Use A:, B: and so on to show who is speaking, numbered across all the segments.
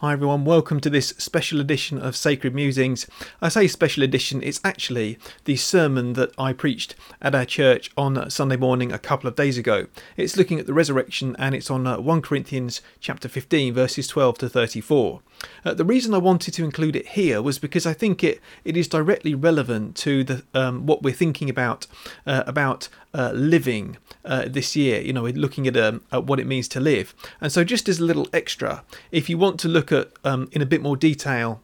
A: Hi everyone, welcome to this special edition of Sacred Musings. I say special edition, it's actually the sermon that I preached at our church on Sunday morning a couple of days ago. It's looking at the resurrection and it's on uh, 1 Corinthians chapter 15 verses 12 to 34. Uh, the reason I wanted to include it here was because I think it, it is directly relevant to the um, what we're thinking about uh, about uh, living uh, this year. You know, looking at, um, at what it means to live. And so, just as a little extra, if you want to look at um, in a bit more detail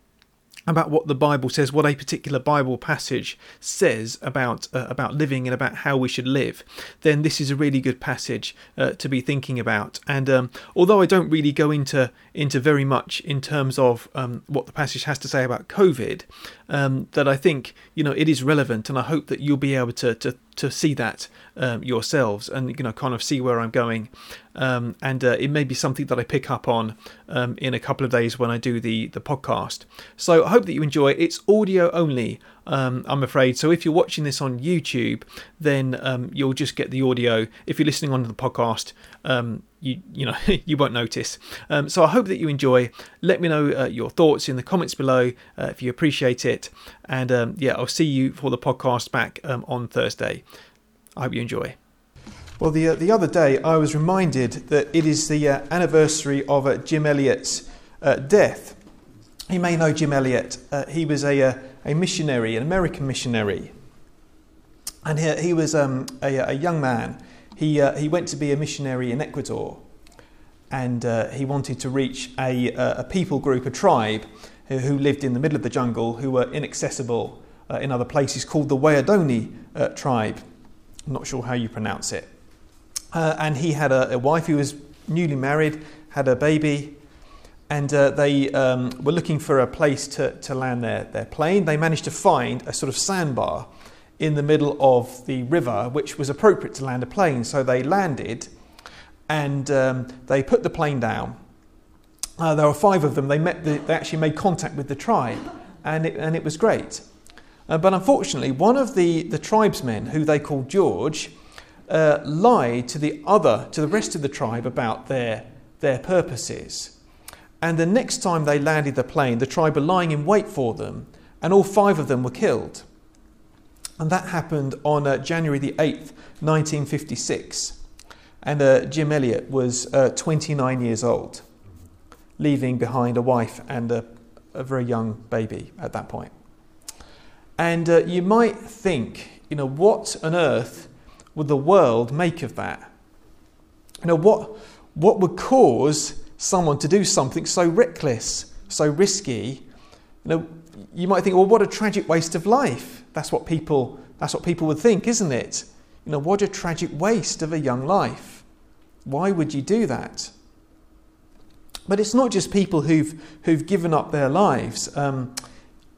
A: about what the Bible says, what a particular Bible passage says about uh, about living and about how we should live, then this is a really good passage uh, to be thinking about. And um, although I don't really go into into very much in terms of um, what the passage has to say about COVID, um, that I think you know it is relevant, and I hope that you'll be able to to to see that um, yourselves and you know kind of see where I'm going. Um, and uh, it may be something that I pick up on um, in a couple of days when I do the the podcast. So I hope that you enjoy. It's audio only, um, I'm afraid. So if you're watching this on YouTube, then um, you'll just get the audio. If you're listening on the podcast, um, you you know you won't notice. so I hope that you enjoy. Let me know uh, your thoughts in the comments below uh, if you appreciate it. And yeah, I'll see you for the podcast back on Thursday. I hope you enjoy. Well, the, uh, the other day I was reminded that it is the uh, anniversary of uh, Jim Elliot's uh, death. You may know Jim Elliot. He was a, a missionary, an American missionary. And he, he was um, a, a, young man. He, he went to be a missionary in Ecuador. And he wanted to reach a, a people group, a tribe, who, lived in the middle of the jungle, who were inaccessible in other places, called the Wayadoni tribe. I'm not sure how you pronounce it. Uh, and he had a, a, wife who was newly married, had a baby, and uh, they um, were looking for a place to, to land their, their plane. They managed to find a sort of sandbar in the middle of the river, which was appropriate to land a plane. So they landed and um, they put the plane down. Uh, there were five of them. They, met the, they actually made contact with the tribe, and it, and it was great. Uh, but unfortunately, one of the, the tribesmen, who they called George, uh, lied to the other, to the rest of the tribe about their, their purposes. And the next time they landed the plane, the tribe were lying in wait for them, and all five of them were killed. And that happened on uh, January the 8th, 1956. And uh, Jim Elliot was uh, 29 years old, leaving behind a wife and a, a very young baby at that point. And uh, you might think, you know, what on earth would the world make of that? You know, what, what would cause someone to do something so reckless, so risky? You know, you might think, well, what a tragic waste of life. That's what people, that's what people would think, isn't it? You know, what a tragic waste of a young life. Why would you do that? But it's not just people who've, who've given up their lives. Um,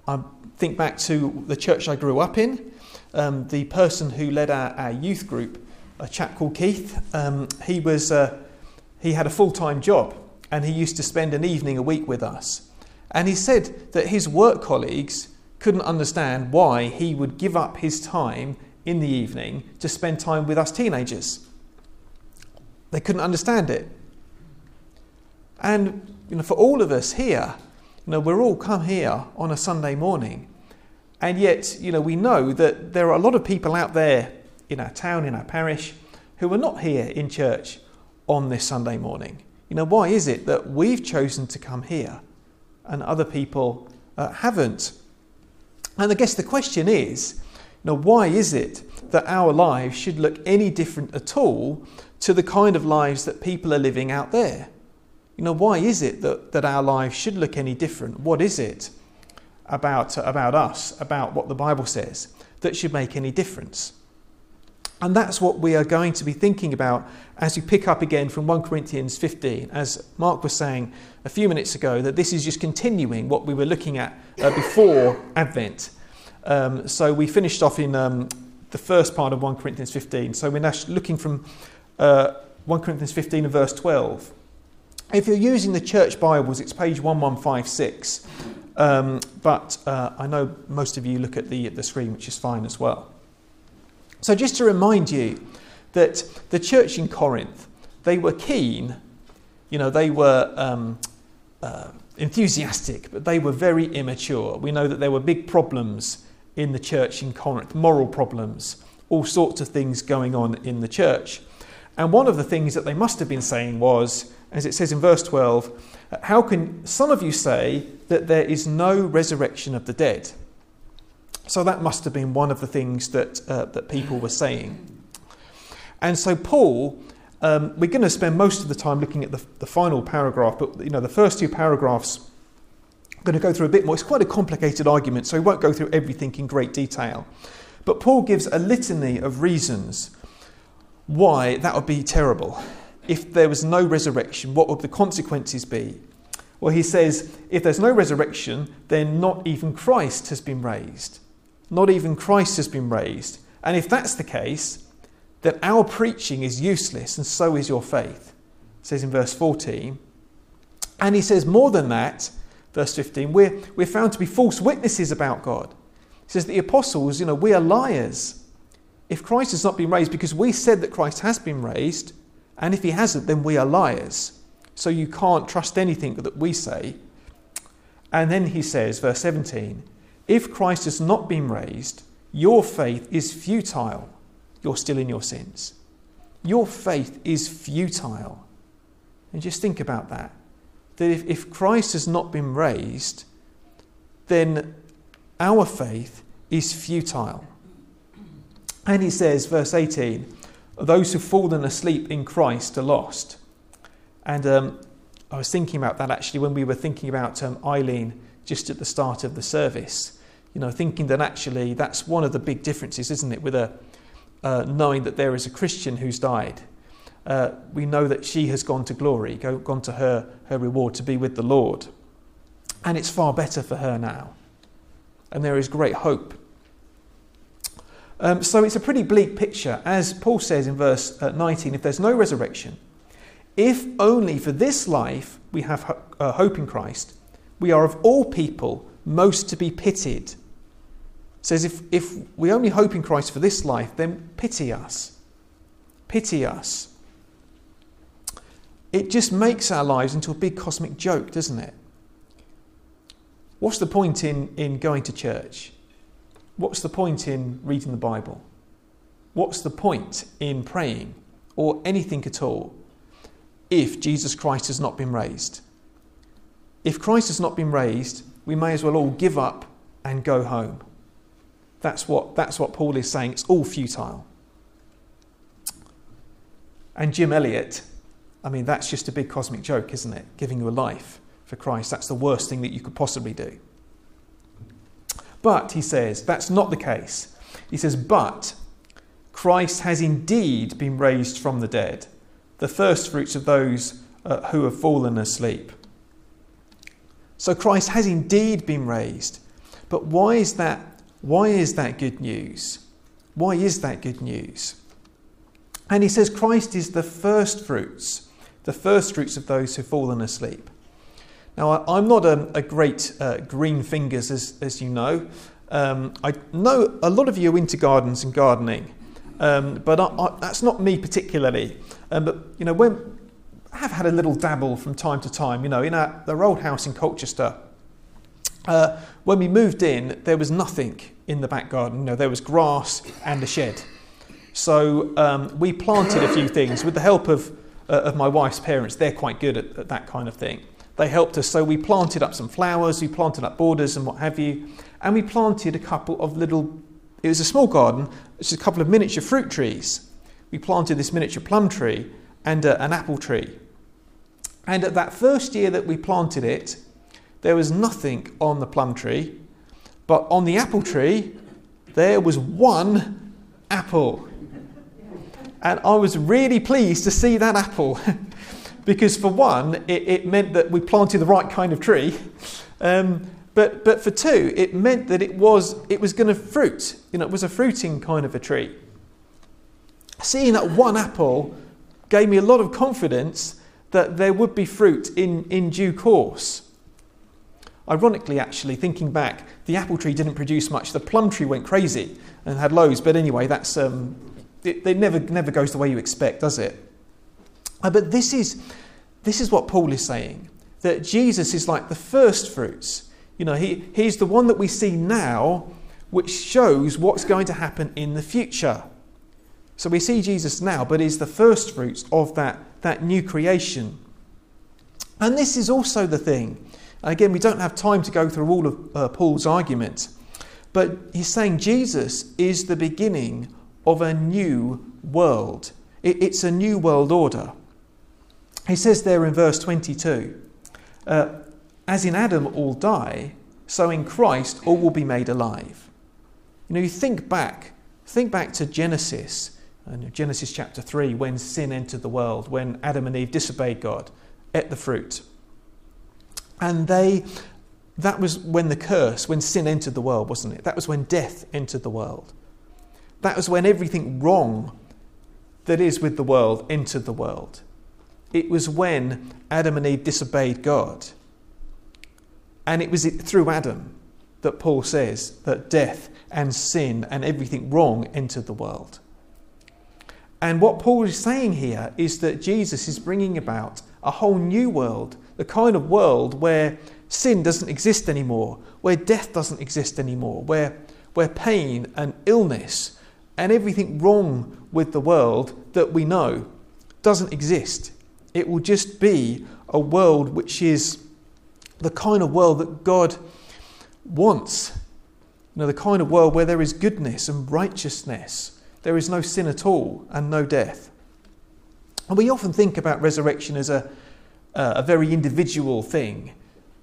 A: I think back to the church I grew up in. Um, the person who led our, our, youth group, a chap called Keith, um, he, was, uh, he had a full time job and he used to spend an evening a week with us. And he said that his work colleagues couldn't understand why he would give up his time in the evening to spend time with us teenagers. They couldn't understand it. And you know, for all of us here, you know, we're all come here on a Sunday morning, and yet, you know, we know that there are a lot of people out there in our town, in our parish, who are not here in church on this Sunday morning. You know, why is it that we've chosen to come here and other people uh, haven't? And I guess the question is, you know, why is it that our lives should look any different at all to the kind of lives that people are living out there? You know, why is it that, that our lives should look any different? What is it about, about us, about what the Bible says, that should make any difference? And that's what we are going to be thinking about as we pick up again from 1 Corinthians 15. As Mark was saying a few minutes ago, that this is just continuing what we were looking at uh, before Advent. Um, so we finished off in um, the first part of 1 Corinthians 15. So we're now looking from uh, 1 Corinthians 15 and verse 12. If you're using the church Bibles, it's page 1156. Um, but uh, I know most of you look at the, the screen, which is fine as well. So, just to remind you that the church in Corinth, they were keen, you know, they were, um, uh, enthusiastic, but they were very immature. We know that there were big problems in the church in Corinth, moral problems, all sorts of things going on in the church. And one of the things that they must have been saying was, as it says in verse 12, how can some of you say that there is no resurrection of the dead? So that must have been one of the things that, uh, that people were saying. And so Paul, um, we're going to spend most of the time looking at the, the final paragraph, but you know the first two paragraphs I'm going to go through a bit more. It's quite a complicated argument, so we won't go through everything in great detail. But Paul gives a litany of reasons why that would be terrible. If there was no resurrection, what would the consequences be? Well, he says, if there's no resurrection, then not even Christ has been raised. Not even Christ has been raised. And if that's the case, then our preaching is useless, and so is your faith. It says in verse 14. And he says more than that, verse 15, we're, we're found to be false witnesses about God. He says the apostles, you know, we are liars. If Christ has not been raised, because we said that Christ has been raised, and if he hasn't, then we are liars. So you can't trust anything that we say. And then he says, verse 17, if Christ has not been raised, your faith is futile. You're still in your sins. Your faith is futile. And just think about that. That if, if Christ has not been raised, then our faith is futile. And he says, verse 18, those who've fallen asleep in Christ are lost. And um, I was thinking about that actually when we were thinking about um, Eileen just at the start of the service. You know, thinking that actually that's one of the big differences, isn't it, with a, uh, knowing that there is a Christian who's died. Uh, we know that she has gone to glory, go, gone to her, her reward to be with the Lord. And it's far better for her now. And there is great hope um, so it's a pretty bleak picture. As Paul says in verse uh, 19, if there's no resurrection, if only for this life we have ho- uh, hope in Christ, we are of all people most to be pitied. It says if, if we only hope in Christ for this life, then pity us. Pity us. It just makes our lives into a big cosmic joke, doesn't it? What's the point in, in going to church? What's the point in reading the Bible? What's the point in praying or anything at all if Jesus Christ has not been raised? If Christ has not been raised, we may as well all give up and go home. That's what, that's what Paul is saying. It's all futile. And Jim Elliot, I mean, that's just a big cosmic joke, isn't it? Giving your life for Christ. That's the worst thing that you could possibly do. But, he says, that's not the case. He says, but Christ has indeed been raised from the dead, the first fruits of those uh, who have fallen asleep. So Christ has indeed been raised. But why is that? Why is that good news? Why is that good news? And he says Christ is the first fruits, the first fruits of those who've fallen asleep. Now, I'm not a, a great uh, green fingers, as, as you know. Um, I know a lot of you are into gardens and gardening, um, but I, I, that's not me particularly. Um, but you know, when I have had a little dabble from time to time, you know, in our, our old house in Colchester. Uh, when we moved in, there was nothing in the back garden. You know, there was grass and a shed. So um, we planted a few things with the help of, uh, of my wife's parents. They're quite good at, at that kind of thing. They helped us. So we planted up some flowers, we planted up borders and what have you, and we planted a couple of little, it was a small garden, it's a couple of miniature fruit trees. We planted this miniature plum tree and uh, an apple tree. And at that first year that we planted it, there was nothing on the plum tree, but on the apple tree, there was one apple. And I was really pleased to see that apple. because for one, it, it, meant that we planted the right kind of tree. Um, but, but for two, it meant that it was, it was going to fruit. You know, it was a fruiting kind of a tree. Seeing that one apple gave me a lot of confidence that there would be fruit in, in due course. Ironically, actually, thinking back, the apple tree didn't produce much. The plum tree went crazy and had loads. But anyway, that's um, it, it never never goes the way you expect, does it? Uh, but this is, this is what Paul is saying that Jesus is like the first fruits. You know, he, he's the one that we see now, which shows what's going to happen in the future. So we see Jesus now, but he's the first fruits of that, that new creation. And this is also the thing. Again, we don't have time to go through all of uh, Paul's argument, but he's saying Jesus is the beginning of a new world. It's a new world order. He says there in verse 22 uh, As in Adam all die, so in Christ all will be made alive. You know, you think back, think back to Genesis, and Genesis chapter 3, when sin entered the world, when Adam and Eve disobeyed God, ate the fruit. And they, that was when the curse, when sin entered the world, wasn't it? That was when death entered the world. That was when everything wrong that is with the world entered the world. It was when Adam and Eve disobeyed God. And it was through Adam that Paul says that death and sin and everything wrong entered the world. And what Paul is saying here is that Jesus is bringing about a whole new world, the kind of world where sin doesn't exist anymore, where death doesn't exist anymore, where, where pain and illness and everything wrong with the world that we know doesn't exist. It will just be a world which is the kind of world that God wants. You know, the kind of world where there is goodness and righteousness, there is no sin at all, and no death. And we often think about resurrection as a, uh, a very individual thing.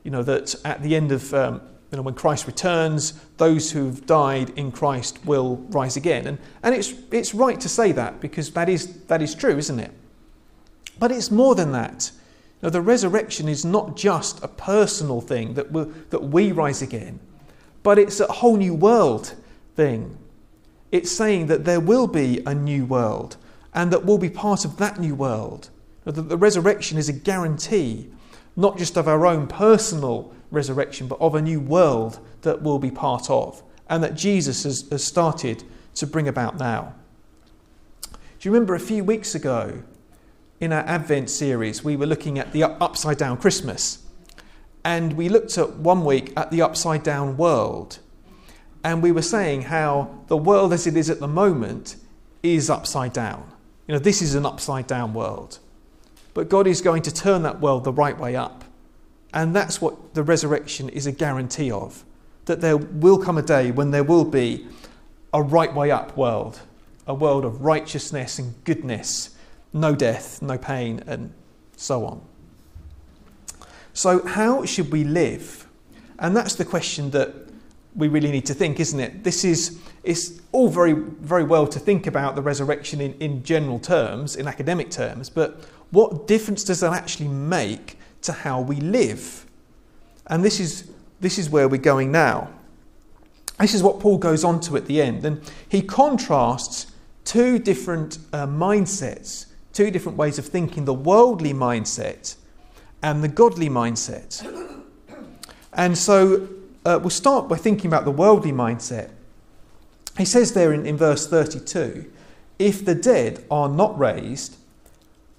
A: You know, that at the end of um, you know, when Christ returns, those who've died in Christ will rise again. And, and it's, it's right to say that because that is, that is true, isn't it? But it's more than that. You know, the resurrection is not just a personal thing that, we that we rise again, but it's a whole new world thing. It's saying that there will be a new world and that we'll be part of that new world. That the resurrection is a guarantee, not just of our own personal resurrection, but of a new world that we'll be part of, and that Jesus has, has started to bring about now. Do you remember a few weeks ago in our Advent series, we were looking at the upside down Christmas, and we looked at one week at the upside down world, and we were saying how the world as it is at the moment is upside down. You know, this is an upside down world. But God is going to turn that world the right way up. And that's what the resurrection is a guarantee of that there will come a day when there will be a right way up world, a world of righteousness and goodness, no death, no pain, and so on. So, how should we live? And that's the question that we really need to think, isn't it? This is it's all very very well to think about the resurrection in, in general terms, in academic terms, but what difference does that actually make to how we live. And this is, this is where we're going now. This is what Paul goes on to at the end. And he contrasts two different uh, mindsets, two different ways of thinking the worldly mindset and the godly mindset. And so uh, we'll start by thinking about the worldly mindset. He says there in, in verse 32 if the dead are not raised,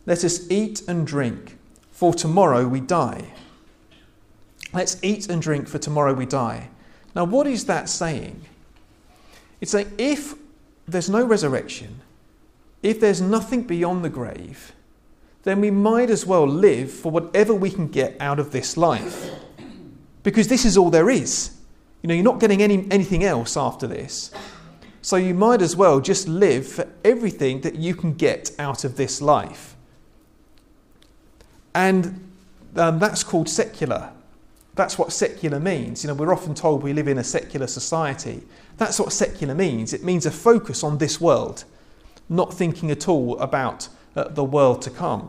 A: let us eat and drink for tomorrow we die. Let's eat and drink, for tomorrow we die. Now, what is that saying? It's saying if there's no resurrection, if there's nothing beyond the grave, then we might as well live for whatever we can get out of this life. Because this is all there is. You know, you're not getting any, anything else after this. So you might as well just live for everything that you can get out of this life. And um, that's called secular. That's what secular means. You know, we're often told we live in a secular society. That's what secular means. It means a focus on this world, not thinking at all about uh, the world to come.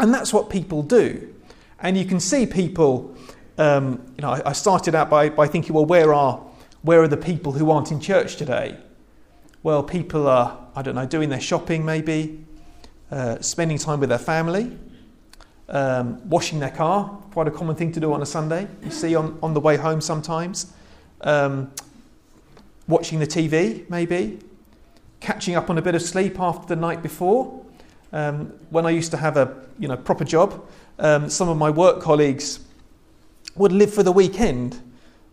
A: And that's what people do. And you can see people, um, you know, I, I started out by, by thinking, well, where are, where are the people who aren't in church today? Well, people are, I don't know, doing their shopping maybe, uh, spending time with their family, um, washing their car, quite a common thing to do on a Sunday, you see on, on the way home sometimes. Um, watching the TV, maybe. Catching up on a bit of sleep after the night before. Um, when I used to have a you know proper job, um, some of my work colleagues would live for the weekend,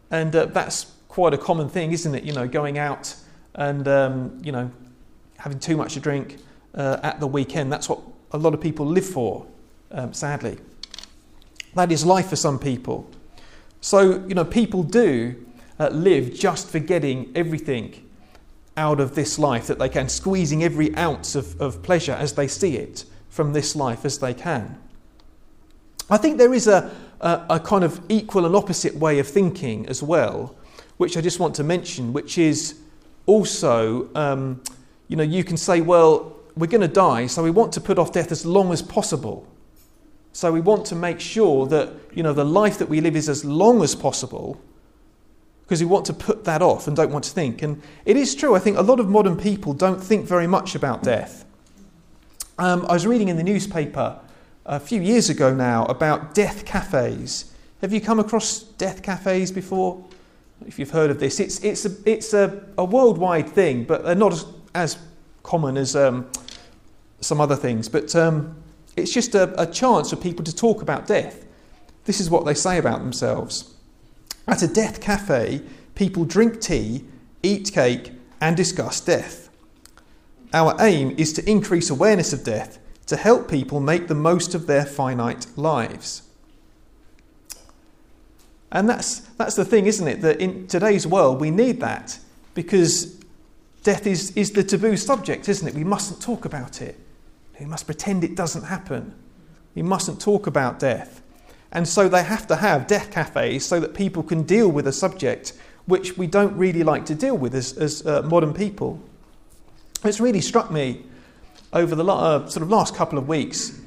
A: and uh, that's quite a common thing, isn't it? You know, going out and um, you know having too much to drink uh, at the weekend. That's what a lot of people live for, um, sadly. That is life for some people. So you know, people do uh, live just for getting everything out of this life that they can, squeezing every ounce of, of pleasure as they see it from this life as they can. I think there is a, a, a, kind of equal and opposite way of thinking as well, which I just want to mention, which is also, um, you know, you can say, well, we're going to die, so we want to put off death as long as possible. So we want to make sure that, you know, the life that we live is as long as possible because we want to put that off and don't want to think. And it is true, I think a lot of modern people don't think very much about death. Um, I was reading in the newspaper a few years ago now about death cafes. Have you come across death cafes before? If you've heard of this, it's, it's, a, it's a, a worldwide thing, but they're not as, as common as um, some other things. But um, it's just a, a chance for people to talk about death. This is what they say about themselves. At a death cafe, people drink tea, eat cake, and discuss death. Our aim is to increase awareness of death to help people make the most of their finite lives. And that's, that's the thing, isn't it? That in today's world, we need that because death is, is the taboo subject, isn't it? We mustn't talk about it. We must pretend it doesn't happen. We mustn't talk about death. And so they have to have death cafes so that people can deal with a subject which we don't really like to deal with as, as uh, modern people. It's really struck me over the uh, sort of last couple of weeks.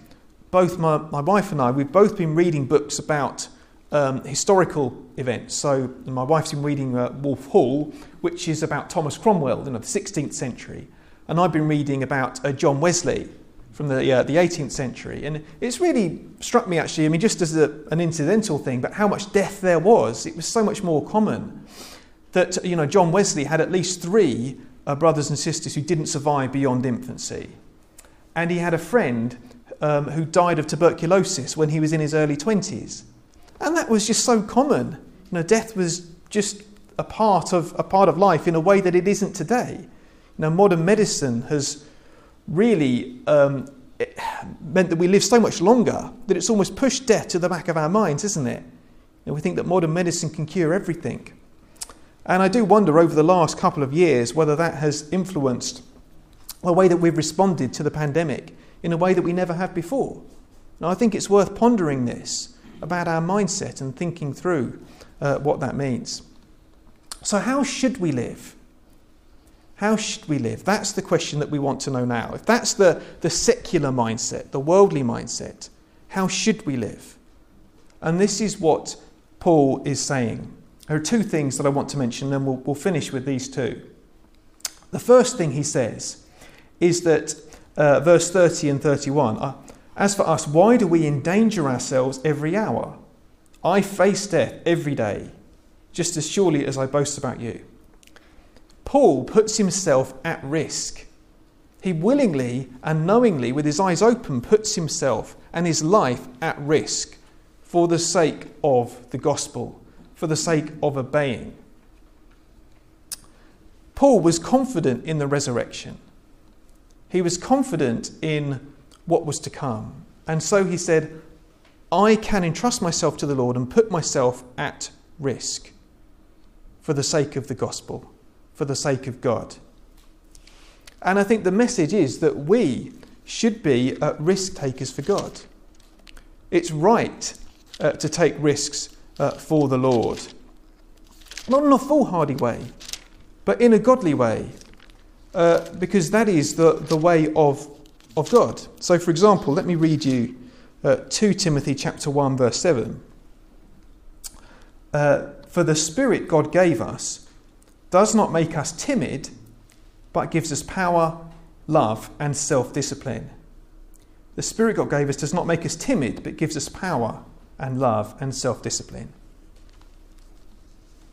A: Both my, my wife and I, we've both been reading books about um, historical events. So my wife's been reading uh, Wolf Hall, which is about Thomas Cromwell in the 16th century, and I've been reading about uh, John Wesley, from the, uh, the 18th century. And it's really struck me actually, I mean, just as a, an incidental thing, but how much death there was. It was so much more common that, you know, John Wesley had at least three uh, brothers and sisters who didn't survive beyond infancy. And he had a friend um, who died of tuberculosis when he was in his early 20s. And that was just so common. You know, death was just a part of, a part of life in a way that it isn't today. You know, modern medicine has really um, meant that we live so much longer that it's almost pushed death to the back of our minds, isn't it? And we think that modern medicine can cure everything. And I do wonder over the last couple of years whether that has influenced the way that we've responded to the pandemic in a way that we never have before. Now, I think it's worth pondering this about our mindset and thinking through uh, what that means. So, how should we live? How should we live? That's the question that we want to know now. If that's the, the secular mindset, the worldly mindset, how should we live? And this is what Paul is saying. There are two things that I want to mention, and we'll, we'll finish with these two. The first thing he says is that, uh, verse 30 and 31, uh, as for us, why do we endanger ourselves every hour? I face death every day, just as surely as I boast about you. Paul puts himself at risk. He willingly and knowingly, with his eyes open, puts himself and his life at risk for the sake of the gospel, for the sake of obeying. Paul was confident in the resurrection. He was confident in what was to come. And so he said, I can entrust myself to the Lord and put myself at risk for the sake of the gospel for the sake of God. And I think the message is that we should be uh, risk takers for God. It's right uh, to take risks uh, for the Lord. Not in a foolhardy way, but in a godly way, uh, because that is the, the way of, of God. So, for example, let me read you uh, 2 Timothy chapter 1, verse 7. Uh, for the Spirit God gave us does not make us timid, but gives us power, love, and self discipline. The Spirit God gave us does not make us timid, but gives us power and love and self discipline.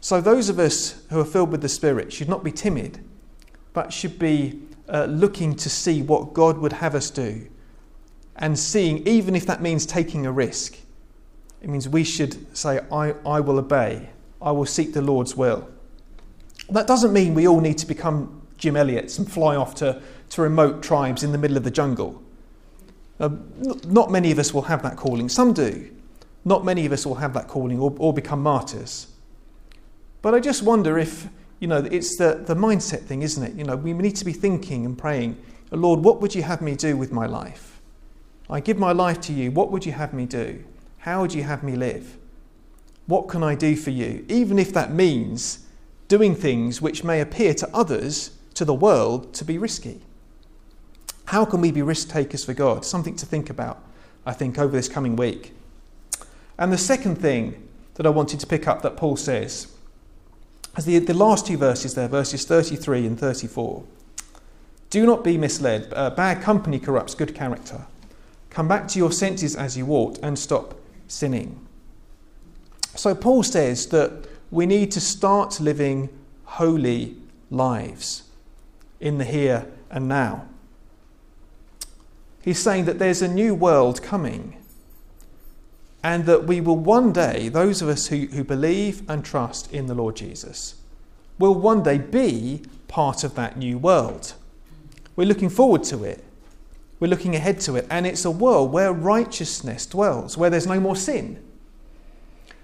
A: So, those of us who are filled with the Spirit should not be timid, but should be uh, looking to see what God would have us do and seeing, even if that means taking a risk. It means we should say, I, I will obey, I will seek the Lord's will. That doesn't mean we all need to become Jim Elliots and fly off to, to remote tribes in the middle of the jungle. Uh, not many of us will have that calling. Some do. Not many of us will have that calling or, or become martyrs. But I just wonder if, you know, it's the, the mindset thing, isn't it? You know, we need to be thinking and praying, Lord, what would you have me do with my life? I give my life to you. What would you have me do? How would you have me live? What can I do for you? Even if that means doing things which may appear to others, to the world, to be risky. How can we be risk takers for God? Something to think about, I think, over this coming week. And the second thing that I wanted to pick up that Paul says, as the, the last two verses there, verses 33 and 34. Do not be misled. Uh, bad company corrupts good character. Come back to your senses as you ought and stop sinning. So, Paul says that we need to start living holy lives in the here and now. He's saying that there's a new world coming and that we will one day, those of us who, who believe and trust in the Lord Jesus, will one day be part of that new world. We're looking forward to it. We're looking ahead to it. And it's a world where righteousness dwells, where there's no more sin.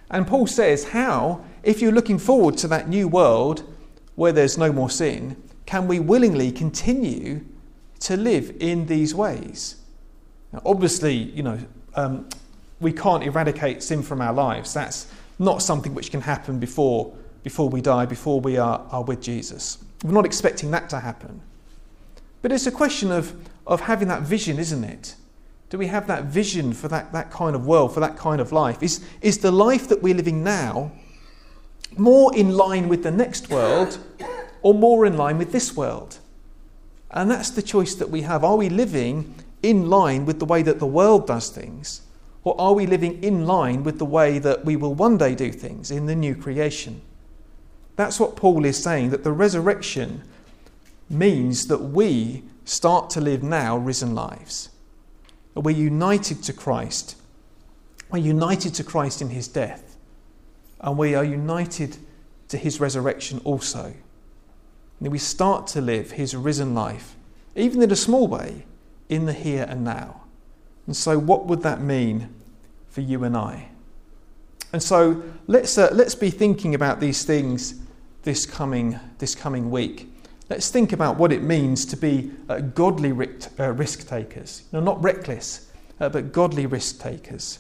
A: And Paul says, How, if you're looking forward to that new world where there's no more sin, can we willingly continue to live in these ways? Now, obviously, you know, um, we can't eradicate sin from our lives. That's not something which can happen before, before we die, before we are, are with Jesus. We're not expecting that to happen. But it's a question of, of having that vision, isn't it? Do we have that vision for that, that kind of world, for that kind of life? Is, is the life that we're living now more in line with the next world or more in line with this world? And that's the choice that we have. Are we living in line with the way that the world does things? Or are we living in line with the way that we will one day do things in the new creation? That's what Paul is saying that the resurrection means that we start to live now risen lives. We're united to Christ. We're united to Christ in his death. And we are united to his resurrection also. And we start to live his risen life, even in a small way, in the here and now. And so, what would that mean for you and I? And so, let's, uh, let's be thinking about these things this coming, this coming week. Let's think about what it means to be uh, godly uh, risk takers. You know, not reckless, uh, but godly risk takers.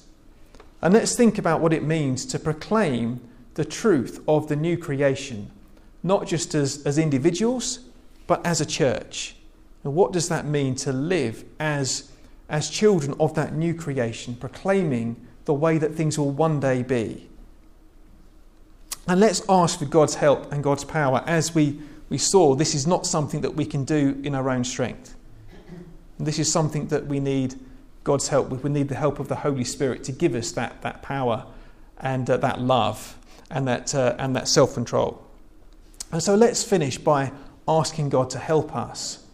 A: And let's think about what it means to proclaim the truth of the new creation, not just as, as individuals, but as a church. And what does that mean to live as, as children of that new creation, proclaiming the way that things will one day be? And let's ask for God's help and God's power as we we saw this is not something that we can do in our own strength. This is something that we need God's help with. We need the help of the Holy Spirit to give us that, that power and uh, that love and that, uh, and that self control. And so let's finish by asking God to help us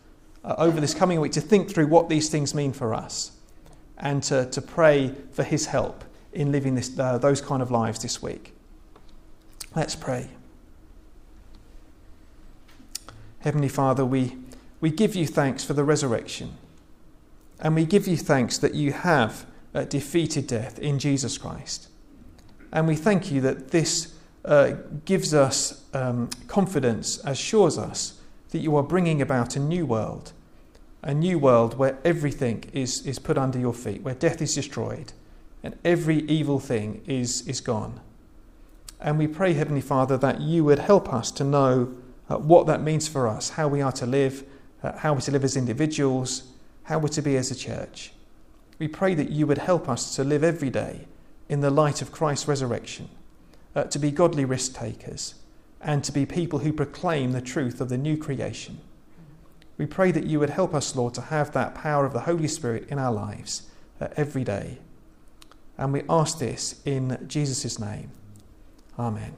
A: uh, over this coming week to think through what these things mean for us and to, to pray for His help in living this, uh, those kind of lives this week. Let's pray. Heavenly Father, we, we give you thanks for the resurrection. And we give you thanks that you have uh, defeated death in Jesus Christ. And we thank you that this uh, gives us um, confidence, assures us that you are bringing about a new world, a new world where everything is, is put under your feet, where death is destroyed, and every evil thing is, is gone. And we pray, Heavenly Father, that you would help us to know uh, what that means for us, how we are to live, uh, how we're to live as individuals, how we're to be as a church. We pray that you would help us to live every day in the light of Christ's resurrection, uh, to be godly risk takers, and to be people who proclaim the truth of the new creation. We pray that you would help us, Lord, to have that power of the Holy Spirit in our lives uh, every day. And we ask this in Jesus' name. Amen.